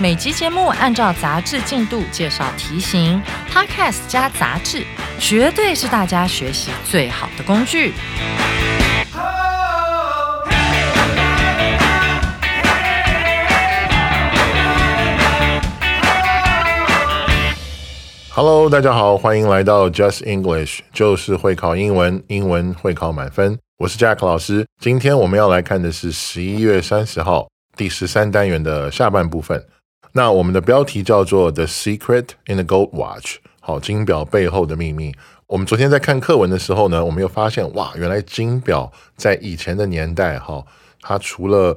每集节目按照杂志进度介绍题型，Podcast 加杂志，绝对是大家学习最好的工具。Hello，大家好，欢迎来到 Just English，就是会考英文，英文会考满分。我是 Jack 老师，今天我们要来看的是十一月三十号第十三单元的下半部分。那我们的标题叫做 The Secret in the Gold Watch，好，金表背后的秘密。我们昨天在看课文的时候呢，我们又发现哇，原来金表在以前的年代，哈，它除了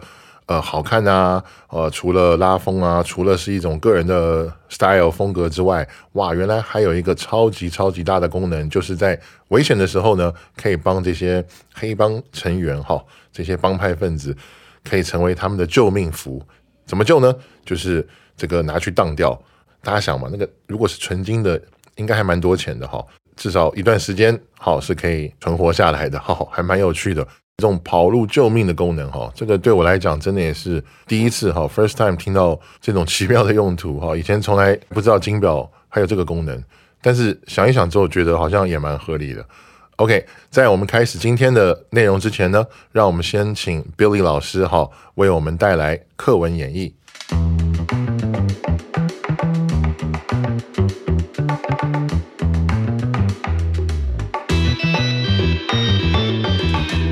呃好看啊，呃，除了拉风啊，除了是一种个人的 style 风格之外，哇，原来还有一个超级超级大的功能，就是在危险的时候呢，可以帮这些黑帮成员，哈，这些帮派分子，可以成为他们的救命符。怎么救呢？就是这个拿去当掉，大家想嘛，那个如果是纯金的，应该还蛮多钱的哈，至少一段时间好是可以存活下来的，哈，还蛮有趣的。这种跑路救命的功能哈，这个对我来讲真的也是第一次哈，first time 听到这种奇妙的用途哈，以前从来不知道金表还有这个功能，但是想一想之后觉得好像也蛮合理的。OK，在我们开始今天的内容之前呢，让我们先请 Billy 老师哈为我们带来课文演绎。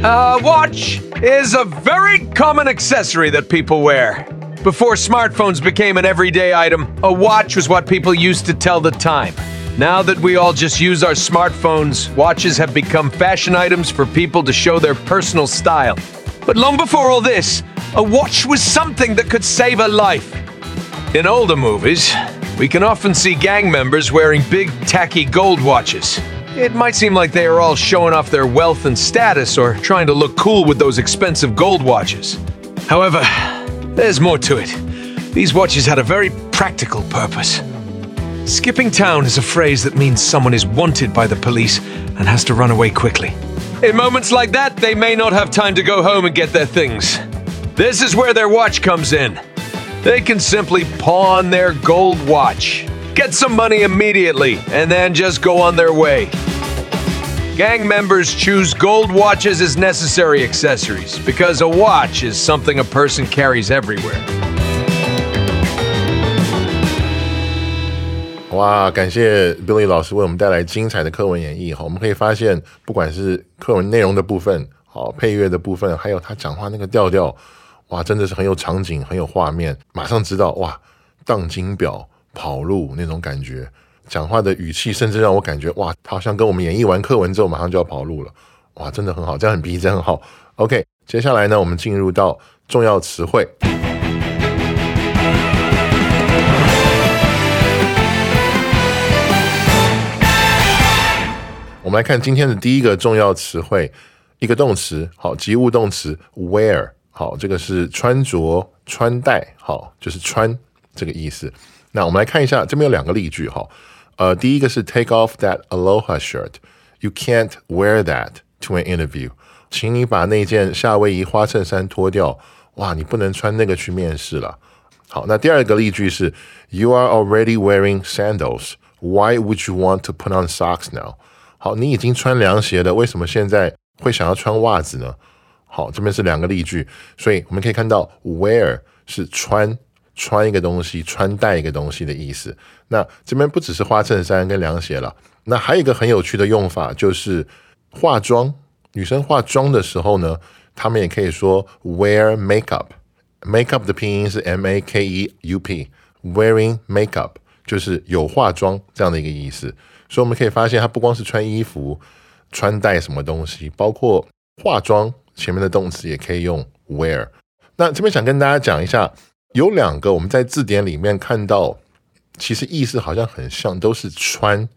A watch is a very common accessory that people wear. Before smartphones became an everyday item, a watch was what people used to tell the time. Now that we all just use our smartphones, watches have become fashion items for people to show their personal style. But long before all this, a watch was something that could save a life. In older movies, we can often see gang members wearing big, tacky gold watches. It might seem like they are all showing off their wealth and status or trying to look cool with those expensive gold watches. However, there's more to it. These watches had a very practical purpose. Skipping town is a phrase that means someone is wanted by the police and has to run away quickly. In moments like that, they may not have time to go home and get their things. This is where their watch comes in. They can simply pawn their gold watch, get some money immediately, and then just go on their way. Gang members choose gold watches as necessary accessories because a watch is something a person carries everywhere. 哇，感谢 Billy 老师为我们带来精彩的课文演绎哈。我们可以发现，不管是课文内容的部分，好配乐的部分，还有他讲话那个调调，哇，真的是很有场景，很有画面，马上知道哇，当金表跑路那种感觉。讲话的语气，甚至让我感觉哇，他好像跟我们演绎完课文之后，马上就要跑路了。哇，真的很好，这样很逼真，很好。OK，接下来呢，我们进入到重要词汇。我们来看今天的第一个重要词汇，一个动词，好，及物动词 wear，好，这个是穿着、穿戴，好，就是穿这个意思。那我们来看一下，这边有两个例句，哈。呃，第一个是 Take off that aloha shirt. You can't wear that to an interview. 请你把那件夏威夷花衬衫脱掉。哇，你不能穿那个去面试了。好，那第二个例句是 You are already wearing sandals. Why would you want to put on socks now? 好，你已经穿凉鞋了，为什么现在会想要穿袜子呢？好，这边是两个例句，所以我们可以看到 wear 是穿。穿一个东西，穿戴一个东西的意思。那这边不只是花衬衫跟凉鞋了，那还有一个很有趣的用法，就是化妆。女生化妆的时候呢，她们也可以说 wear makeup。makeup 的拼音是 m a k e u p，wearing makeup 就是有化妆这样的一个意思。所以我们可以发现，它不光是穿衣服、穿戴什么东西，包括化妆前面的动词也可以用 wear。那这边想跟大家讲一下。有两个我们在字典里面看到其实意思好像很像，都是穿。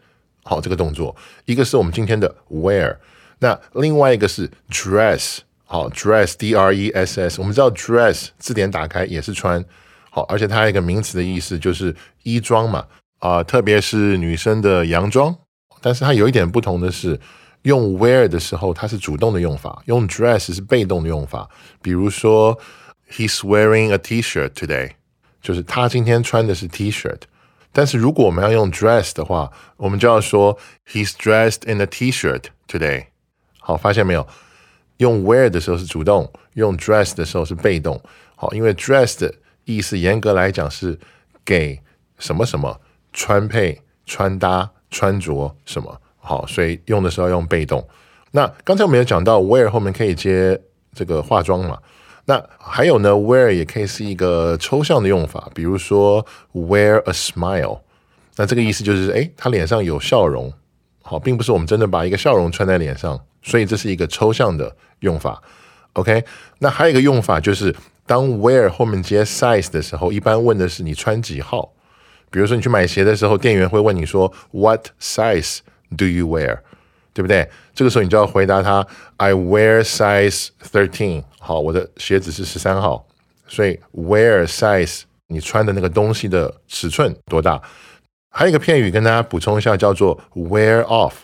好，这个动作，一个是我们今天的 wear，那另外一个是 dress。好，dress，d r e s s，我们知道 dress 字典打开也是穿。好，而且它还有一个名词的意思就是衣装嘛，啊，特别是女生的洋装。但是它有一点不同的是，用 wear 的时候它是主动的用法，用 dress 是被动的用法。比如说，he's wearing a T-shirt today，就是他今天穿的是 T-shirt。但是如果我们要用 dress 的话，我们就要说 he's dressed in a T-shirt today。好，发现没有？用 wear 的时候是主动，用 dress 的时候是被动。好，因为 dress 的意思严格来讲是给什么什么穿配、穿搭、穿着什么。好，所以用的时候用被动。那刚才我们有讲到 wear 后面可以接这个化妆嘛？那还有呢，wear 也可以是一个抽象的用法，比如说 wear a smile，那这个意思就是哎，他脸上有笑容，好，并不是我们真的把一个笑容穿在脸上，所以这是一个抽象的用法。OK，那还有一个用法就是，当 wear 后面接 size 的时候，一般问的是你穿几号。比如说你去买鞋的时候，店员会问你说 What size do you wear？对不对？这个时候你就要回答他，I wear size thirteen。好，我的鞋子是十三号。所以 wear size，你穿的那个东西的尺寸多大？还有一个片语跟大家补充一下，叫做 wear off。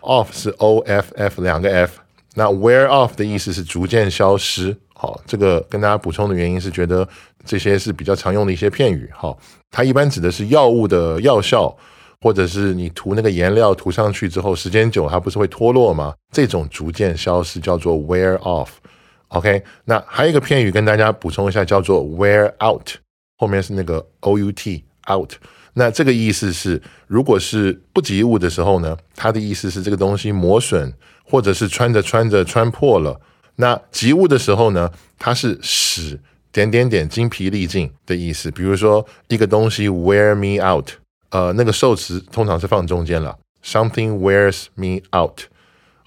off 是 o f f 两个 f。那 wear off 的意思是逐渐消失。好，这个跟大家补充的原因是觉得这些是比较常用的一些片语。好，它一般指的是药物的药效。或者是你涂那个颜料涂上去之后，时间久它不是会脱落吗？这种逐渐消失叫做 wear off。OK，那还有一个片语跟大家补充一下，叫做 wear out，后面是那个 o u t out。那这个意思是，如果是不及物的时候呢，它的意思是这个东西磨损，或者是穿着穿着穿破了。那及物的时候呢，它是使点点点精疲力尽的意思。比如说一个东西 wear me out。呃，那个受词通常是放中间了。Something wears me out，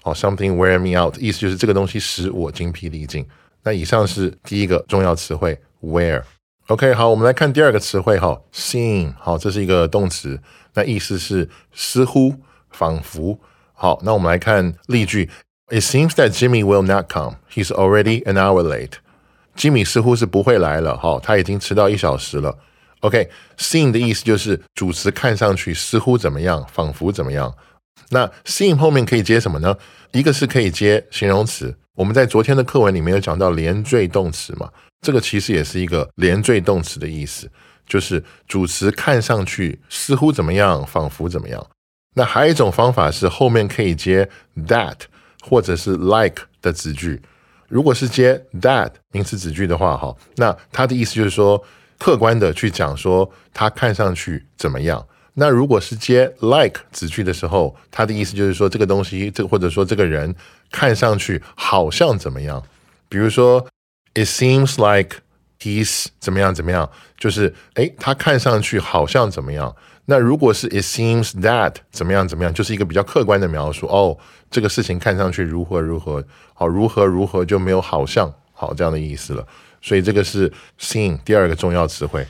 哦，something wear me out，意思就是这个东西使我精疲力尽。那以上是第一个重要词汇 wear。OK，好，我们来看第二个词汇哈，seem，好，这是一个动词，那意思是似乎、仿佛。好，那我们来看例句：It seems that Jimmy will not come. He's already an hour late. Jimmy 似乎是不会来了，好，他已经迟到一小时了。OK，seem 的意思就是主词看上去似乎怎么样，仿佛怎么样。那 seem 后面可以接什么呢？一个是可以接形容词，我们在昨天的课文里面有讲到连缀动词嘛，这个其实也是一个连缀动词的意思，就是主词看上去似乎怎么样，仿佛怎么样。那还有一种方法是后面可以接 that 或者是 like 的子句。如果是接 that 名词子句的话，哈，那它的意思就是说。客观的去讲说他看上去怎么样？那如果是接 like 子句的时候，他的意思就是说这个东西，这或者说这个人看上去好像怎么样？比如说，it seems like he's 怎么样怎么样，就是诶，他看上去好像怎么样？那如果是 it seems that 怎么样怎么样，就是一个比较客观的描述哦，这个事情看上去如何如何，好如何如何就没有好像好这样的意思了。所以这个是 seem 第二个重要词汇。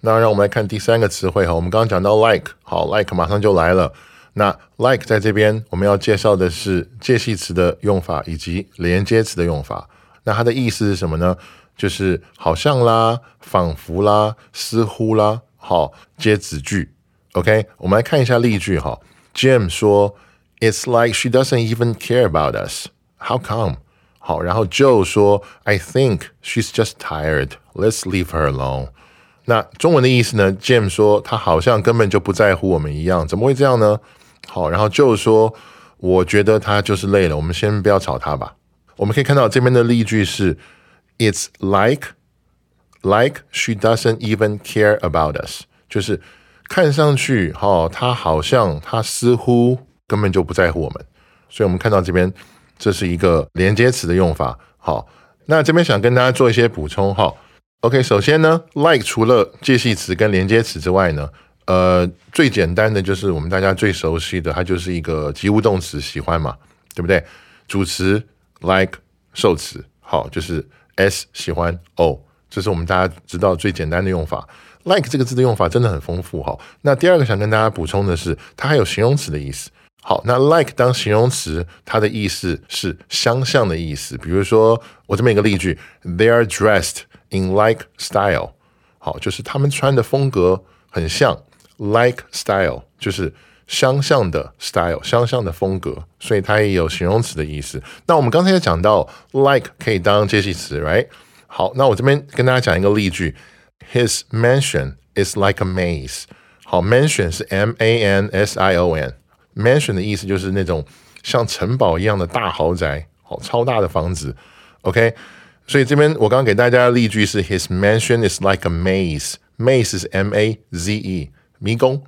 那让我们来看第三个词汇哈。我们刚刚讲到 like，好，like 马上就来了。那 like 在这边我们要介绍的是介系词的用法以及连接词的用法。那它的意思是什么呢？就是好像啦、仿佛啦、似乎啦，好接子句。OK，我们来看一下例句哈。Jim 说：“It's like she doesn't even care about us. How come？” 好，然后 Joe 说：“I think she's just tired. Let's leave her alone.” 那中文的意思呢？Jim 说他好像根本就不在乎我们一样，怎么会这样呢？好，然后 Joe 说：“我觉得他就是累了，我们先不要吵他吧。”我们可以看到这边的例句是：“It's like like she doesn't even care about us。”就是 看上去，哈，他好像他似乎根本就不在乎我们。所以我们看到这边。这是一个连接词的用法。好，那这边想跟大家做一些补充哈。OK，首先呢，like 除了介系词跟连接词之外呢，呃，最简单的就是我们大家最熟悉的，它就是一个及物动词，喜欢嘛，对不对？主词 like，受词好，就是 s 喜欢 o，这是我们大家知道最简单的用法。Like 这个字的用法真的很丰富哈。那第二个想跟大家补充的是，它还有形容词的意思。好，那 like 当形容词，它的意思是相像的意思。比如说，我这么一个例句：They are dressed in like style。好，就是他们穿的风格很像，like style 就是相像的 style，相像的风格，所以它也有形容词的意思。那我们刚才也讲到，like 可以当介系词，right？好，那我这边跟大家讲一个例句：His mansion is like a maze。好，mansion 是 M A N S I O N，mansion 的意思就是那种像城堡一样的大豪宅，好，超大的房子。OK，所以这边我刚刚给大家的例句是：His mansion is like a maze，maze 是 M A Z E，迷宫。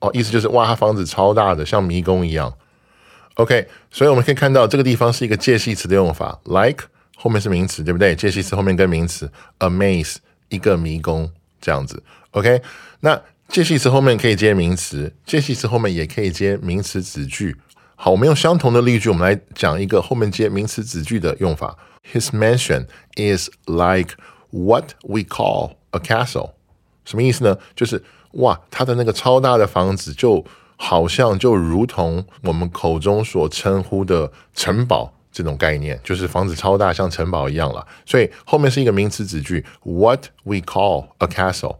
哦，意思就是哇，他房子超大的，像迷宫一样。OK，所以我们可以看到这个地方是一个介系词的用法，like。后面是名词，对不对？介系词后面跟名词，a maze 一个迷宫这样子。OK，那介系词后面可以接名词，介系词后面也可以接名词子句。好，我们用相同的例句，我们来讲一个后面接名词子句的用法。His mansion is like what we call a castle。什么意思呢？就是哇，他的那个超大的房子就好像就如同我们口中所称呼的城堡。这种概念就是房子超大，像城堡一样了。所以后面是一个名词子句，What we call a castle，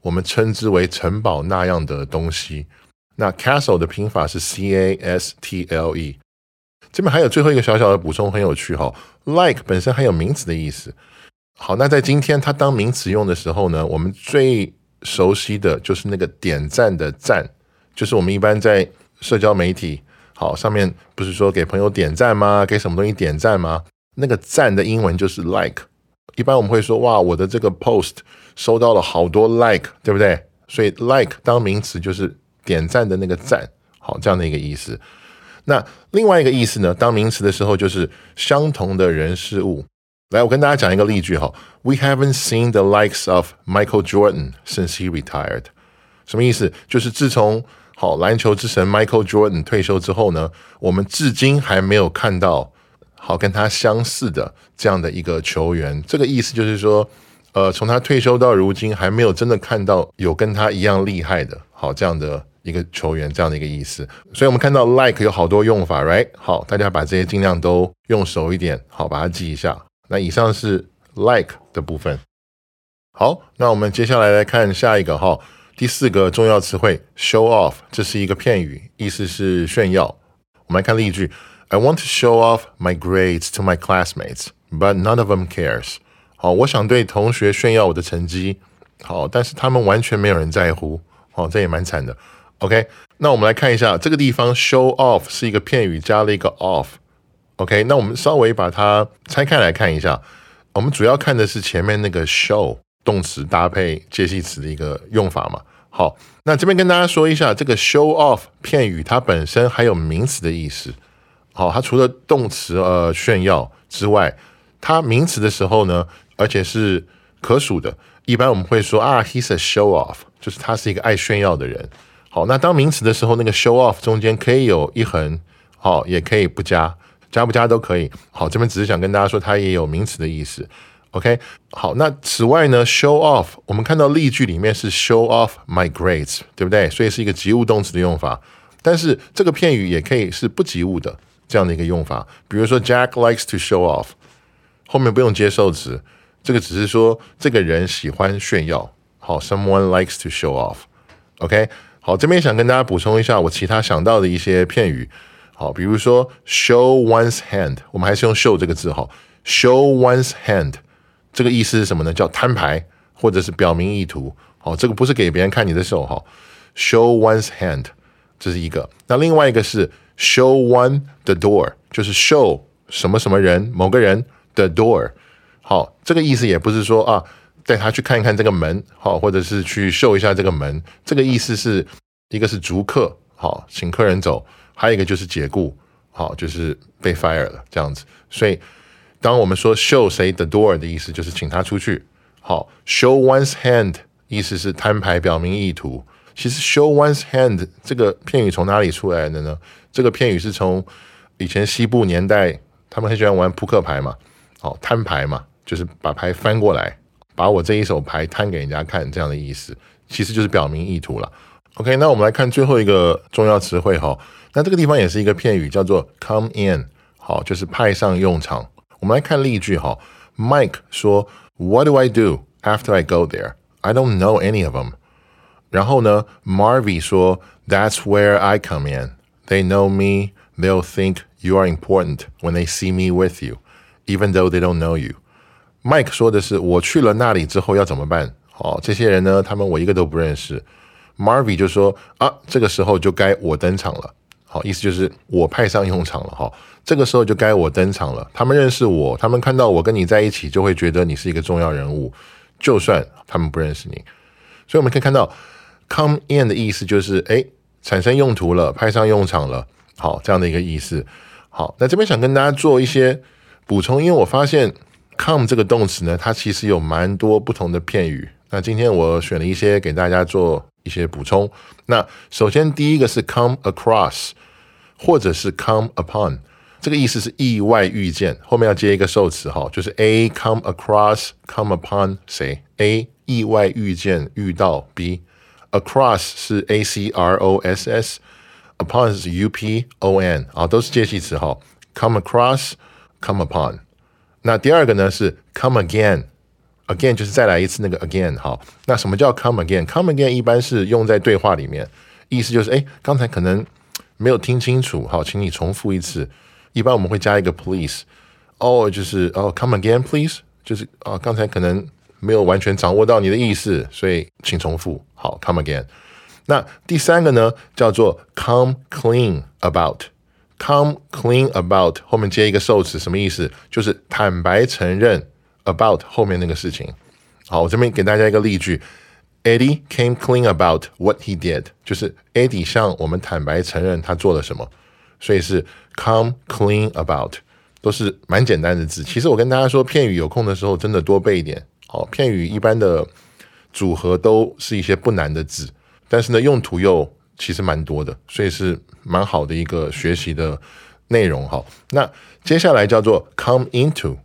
我们称之为城堡那样的东西。那 castle 的拼法是 C A S T L E。这边还有最后一个小小的补充，很有趣哈。Like 本身还有名词的意思。好，那在今天它当名词用的时候呢，我们最熟悉的就是那个点赞的赞，就是我们一般在社交媒体。好，上面不是说给朋友点赞吗？给什么东西点赞吗？那个赞的英文就是 like。一般我们会说，哇，我的这个 post 收到了好多 like，对不对？所以 like 当名词就是点赞的那个赞，好，这样的一个意思。那另外一个意思呢，当名词的时候就是相同的人事物。来，我跟大家讲一个例句哈，We haven't seen the likes of Michael Jordan since he retired。什么意思？就是自从好，篮球之神 Michael Jordan 退休之后呢，我们至今还没有看到好跟他相似的这样的一个球员。这个意思就是说，呃，从他退休到如今，还没有真的看到有跟他一样厉害的，好这样的一个球员，这样的一个意思。所以，我们看到 like 有好多用法，right？好，大家把这些尽量都用熟一点，好，把它记一下。那以上是 like 的部分。好，那我们接下来来看下一个哈。第四个重要词汇 show off，这是一个片语，意思是炫耀。我们来看例句：I want to show off my grades to my classmates, but none of them cares。好，我想对同学炫耀我的成绩，好，但是他们完全没有人在乎。好，这也蛮惨的。OK，那我们来看一下这个地方 show off 是一个片语，加了一个 off。OK，那我们稍微把它拆开来看一下。我们主要看的是前面那个 show。动词搭配介系词的一个用法嘛。好，那这边跟大家说一下，这个 show off 片语它本身还有名词的意思。好，它除了动词呃炫耀之外，它名词的时候呢，而且是可数的。一般我们会说啊，he's a show off，就是他是一个爱炫耀的人。好，那当名词的时候，那个 show off 中间可以有一横，好，也可以不加，加不加都可以。好，这边只是想跟大家说，它也有名词的意思。OK，好，那此外呢，show off，我们看到例句里面是 show off my grades，对不对？所以是一个及物动词的用法。但是这个片语也可以是不及物的这样的一个用法。比如说，Jack likes to show off，后面不用接受词，这个只是说这个人喜欢炫耀。好，someone likes to show off。OK，好，这边想跟大家补充一下我其他想到的一些片语。好，比如说 show one's hand，我们还是用 show 这个字哈，show one's hand。这个意思是什么呢？叫摊牌，或者是表明意图。好，这个不是给别人看你的手哈，show one's hand，这是一个。那另外一个是 show one the door，就是 show 什么什么人某个人 the door。好，这个意思也不是说啊，带他去看一看这个门，好，或者是去秀一下这个门。这个意思是一个是逐客，好，请客人走；还有一个就是解雇，好，就是被 fire 了这样子。所以。当我们说 show 谁 the door 的意思，就是请他出去。好，show one's hand 意思是摊牌表明意图。其实 show one's hand 这个片语从哪里出来的呢？这个片语是从以前西部年代，他们很喜欢玩扑克牌嘛，好摊牌嘛，就是把牌翻过来，把我这一手牌摊给人家看这样的意思，其实就是表明意图了。OK，那我们来看最后一个重要词汇哈，那这个地方也是一个片语，叫做 come in，好，就是派上用场。我们来看例句哈，Mike 说，What do I do after I go there? I don't know any of them。然后呢，Marvy 说，That's where I come in. They know me. They'll think you are important when they see me with you, even though they don't know you. Mike 说的是，我去了那里之后要怎么办？好，这些人呢，他们我一个都不认识。Marvy 就说啊，这个时候就该我登场了。 好，意思就是我派上用场了哈。这个时候就该我登场了。他们认识我，他们看到我跟你在一起，就会觉得你是一个重要人物，就算他们不认识你。所以我们可以看到，come in 的意思就是哎，产生用途了，派上用场了。好，这样的一个意思。好，那这边想跟大家做一些补充，因为我发现 come 这个动词呢，它其实有蛮多不同的片语。那今天我选了一些给大家做一些补充。那首先第一个是 come across，或者是 come upon，这个意思是意外遇见，后面要接一个受词哈，就是 A come across，come upon 谁？A 意外遇见遇到 B，across 是 A C R O S S，upon 是 U P O N 啊，都是介系词哈。come across，come upon。那第二个呢是 come again。Again 就是再来一次那个 again 好，那什么叫 come again？come again 一般是用在对话里面，意思就是哎，刚才可能没有听清楚，好，请你重复一次。一般我们会加一个 please，哦，就是哦 come again please，就是啊，刚才可能没有完全掌握到你的意思，所以请重复。好，come again。那第三个呢，叫做 come clean about，come clean about 后面接一个受词，什么意思？就是坦白承认。About 后面那个事情，好，我这边给大家一个例句：Eddie came clean about what he did，就是 Eddie 向我们坦白承认他做了什么，所以是 come clean about，都是蛮简单的字。其实我跟大家说，片语有空的时候真的多背一点。好，片语一般的组合都是一些不难的字，但是呢，用途又其实蛮多的，所以是蛮好的一个学习的内容。好，那接下来叫做 come into。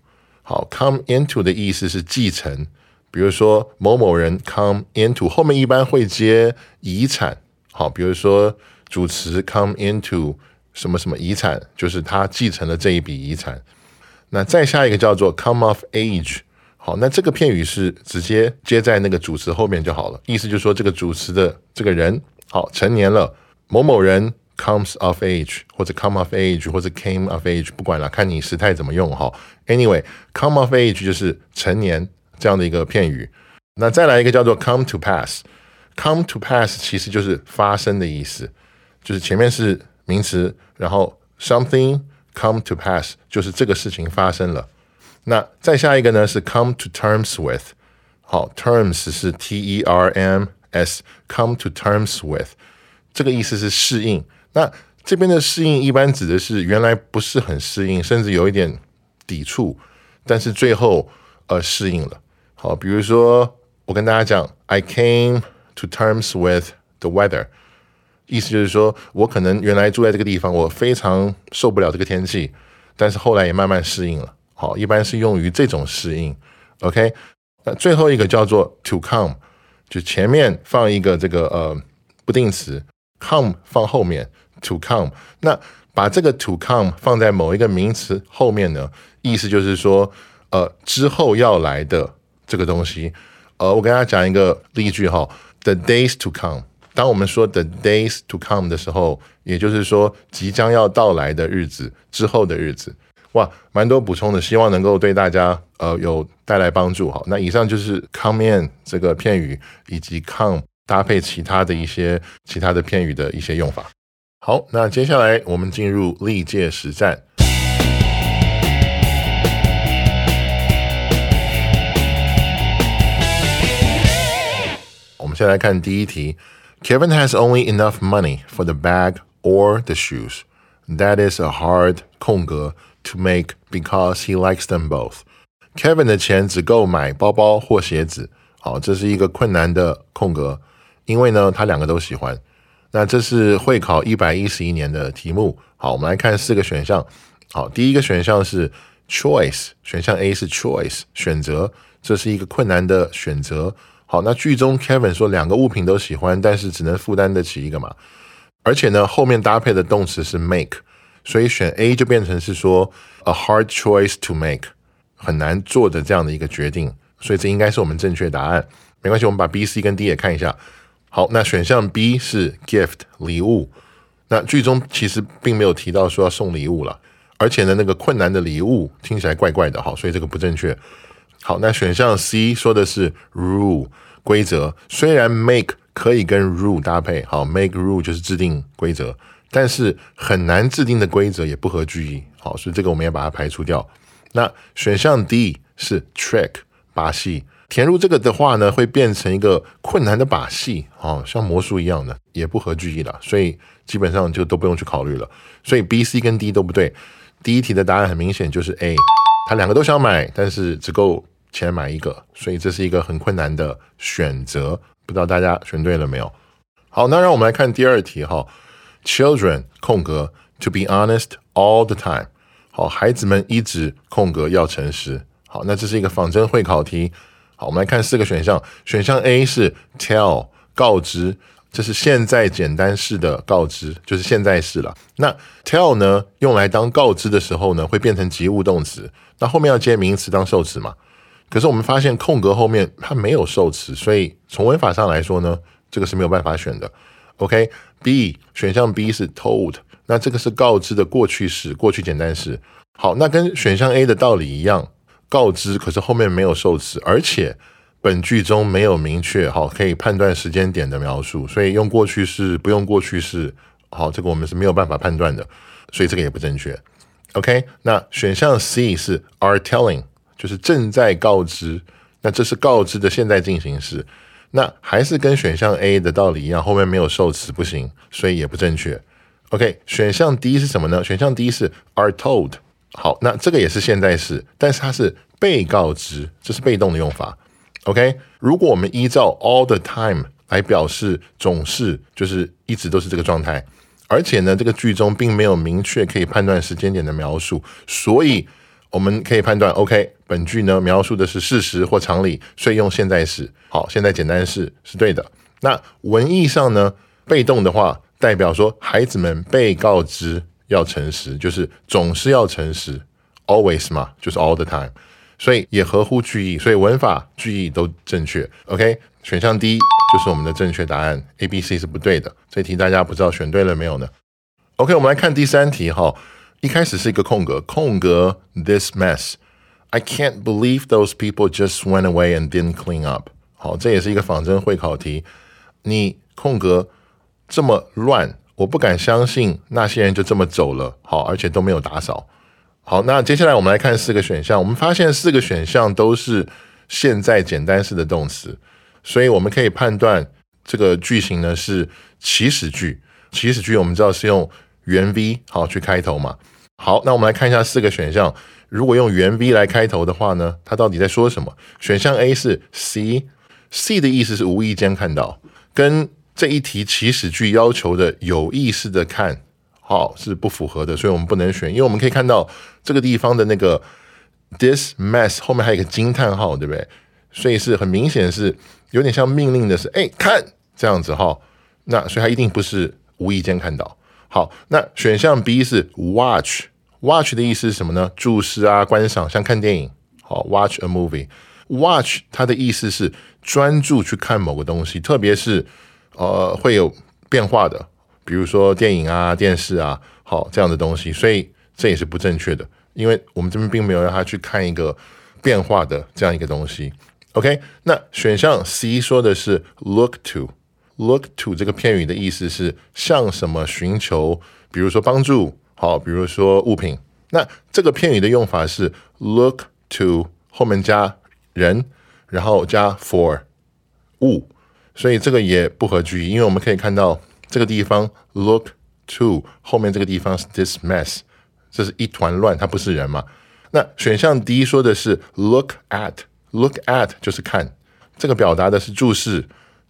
好，come into 的意思是继承，比如说某某人 come into 后面一般会接遗产。好，比如说主词 come into 什么什么遗产，就是他继承了这一笔遗产。那再下一个叫做 come of age。好，那这个片语是直接接在那个主词后面就好了，意思就是说这个主词的这个人好成年了，某某人。comes of age 或者 come of age 或者 came of age，不管了，看你时态怎么用哈。Anyway，come of age 就是成年这样的一个片语。那再来一个叫做 come to pass，come to pass 其实就是发生的意思，就是前面是名词，然后 something come to pass 就是这个事情发生了。那再下一个呢是 come to terms with，好，terms 是 T E R M S，come to terms with 这个意思是适应。 那这边的适应一般指的是原来不是很适应，甚至有一点抵触，但是最后呃适应了。好，比如说我跟大家讲，I came to terms with the weather，意思就是说我可能原来住在这个地方，我非常受不了这个天气，但是后来也慢慢适应了。好，一般是用于这种适应。OK，那最后一个叫做 to come，就前面放一个这个呃不定词，come 放后面。To come，那把这个 to come 放在某一个名词后面呢，意思就是说，呃，之后要来的这个东西。呃，我跟大家讲一个例句哈，the days to come。当我们说 the days to come 的时候，也就是说即将要到来的日子，之后的日子。哇，蛮多补充的，希望能够对大家呃有带来帮助。哈，那以上就是 come in 这个片语以及 come 搭配其他的一些其他的片语的一些用法。好，那接下来我们进入历届实战。我们先来看第一题。Kevin has only enough money for the bag or the shoes. That is a hard 空格 to make because he likes them both. Kevin 的钱只够买包包或鞋子。好，这是一个困难的空格，因为呢，他两个都喜欢。 那这是会考一百一十一年的题目。好，我们来看四个选项。好，第一个选项是 choice，选项 A 是 choice 选择，这是一个困难的选择。好，那剧中 Kevin 说两个物品都喜欢，但是只能负担得起一个嘛。而且呢，后面搭配的动词是 make，所以选 A 就变成是说 a hard choice to make，很难做的这样的一个决定。所以这应该是我们正确答案。没关系，我们把 B、C 跟 D 也看一下。好，那选项 B 是 gift 礼物。那剧中其实并没有提到说要送礼物了，而且呢，那个困难的礼物听起来怪怪的，好，所以这个不正确。好，那选项 C 说的是 rule 规则，虽然 make 可以跟 rule 搭配，好，make rule 就是制定规则，但是很难制定的规则也不合句意，好，所以这个我们要把它排除掉。那选项 D 是 trick 把戏。填入这个的话呢，会变成一个困难的把戏，哦，像魔术一样的，也不合句意了，所以基本上就都不用去考虑了。所以 B、C 跟 D 都不对。第一题的答案很明显就是 A，他两个都想买，但是只够钱买一个，所以这是一个很困难的选择。不知道大家选对了没有？好，那让我们来看第二题哈。Children 空格 to be honest all the time，好，孩子们一直空格要诚实。好，那这是一个仿真会考题。好，我们来看四个选项。选项 A 是 tell 告知，这是现在简单式的告知，就是现在式了。那 tell 呢，用来当告知的时候呢，会变成及物动词，那后面要接名词当受词嘛？可是我们发现空格后面它没有受词，所以从文法上来说呢，这个是没有办法选的。OK，B 选项 B 是 told，那这个是告知的过去式，过去简单式。好，那跟选项 A 的道理一样。告知，可是后面没有受词，而且本句中没有明确好可以判断时间点的描述，所以用过去式不用过去式，好，这个我们是没有办法判断的，所以这个也不正确。OK，那选项 C 是 are telling，就是正在告知，那这是告知的现在进行时，那还是跟选项 A 的道理一样，后面没有受词不行，所以也不正确。OK，选项 D 是什么呢？选项 D 是 are told。好，那这个也是现在式，但是它是被告知，这是被动的用法。OK，如果我们依照 all the time 来表示总是，就是一直都是这个状态，而且呢，这个句中并没有明确可以判断时间点的描述，所以我们可以判断 OK，本句呢描述的是事实或常理，所以用现在式。好，现在简单式是对的。那文意上呢，被动的话代表说孩子们被告知。要诚实，就是总是要诚实，always 嘛，就是 all the time，所以也合乎句意，所以文法句意都正确。OK，选项 D 就是我们的正确答案，A、B、C 是不对的。这题大家不知道选对了没有呢？OK，我们来看第三题哈，一开始是一个空格，空格 this mess，I can't believe those people just went away and didn't clean up。好，这也是一个仿真会考题，你空格这么乱。我不敢相信那些人就这么走了，好，而且都没有打扫。好，那接下来我们来看四个选项，我们发现四个选项都是现在简单式的动词，所以我们可以判断这个句型呢是祈使句。祈使句我们知道是用原 V 好去开头嘛。好，那我们来看一下四个选项，如果用原 V 来开头的话呢，它到底在说什么？选项 A 是 C，C 的意思是无意间看到，跟这一题起始句要求的有意识的看好是不符合的，所以我们不能选。因为我们可以看到这个地方的那个 this mess 后面还有一个惊叹号，对不对？所以是很明显是有点像命令的，是哎看这样子哈。那所以它一定不是无意间看到。好，那选项 B 是 watch，watch 的意思是什么呢？注视啊，观赏，像看电影。好，watch a movie，watch 它的意思是专注去看某个东西，特别是。呃，会有变化的，比如说电影啊、电视啊，好这样的东西，所以这也是不正确的，因为我们这边并没有让他去看一个变化的这样一个东西。OK，那选项 C 说的是 look to，look to 这个片语的意思是向什么寻求，比如说帮助，好，比如说物品。那这个片语的用法是 look to 后面加人，然后加 for 物。所以这个也不合句意，因为我们可以看到这个地方 look to 后面这个地方是 this mess，这是一团乱，它不是人嘛？那选项 D 说的是 look at，look at 就是看，这个表达的是注视，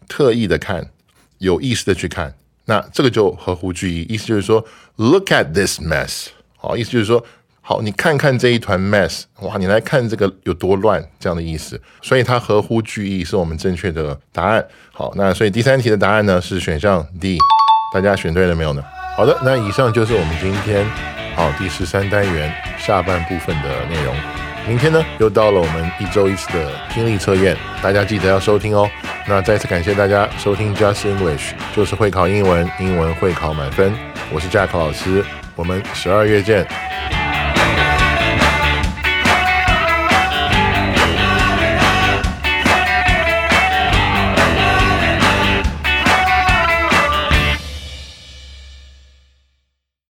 特意的看，有意识的去看，那这个就合乎句意，意思就是说 look at this mess，好，意思就是说好，你看看这一团 mess，哇，你来看这个有多乱，这样的意思。所以它合乎句意，是我们正确的答案。好，那所以第三题的答案呢是选项 D，大家选对了没有呢？好的，那以上就是我们今天好第十三单元下半部分的内容。明天呢，又到了我们一周一次的听力测验，大家记得要收听哦。那再次感谢大家收听 Just English，就是会考英文，英文会考满分。我是 Jack 老师，我们十二月见。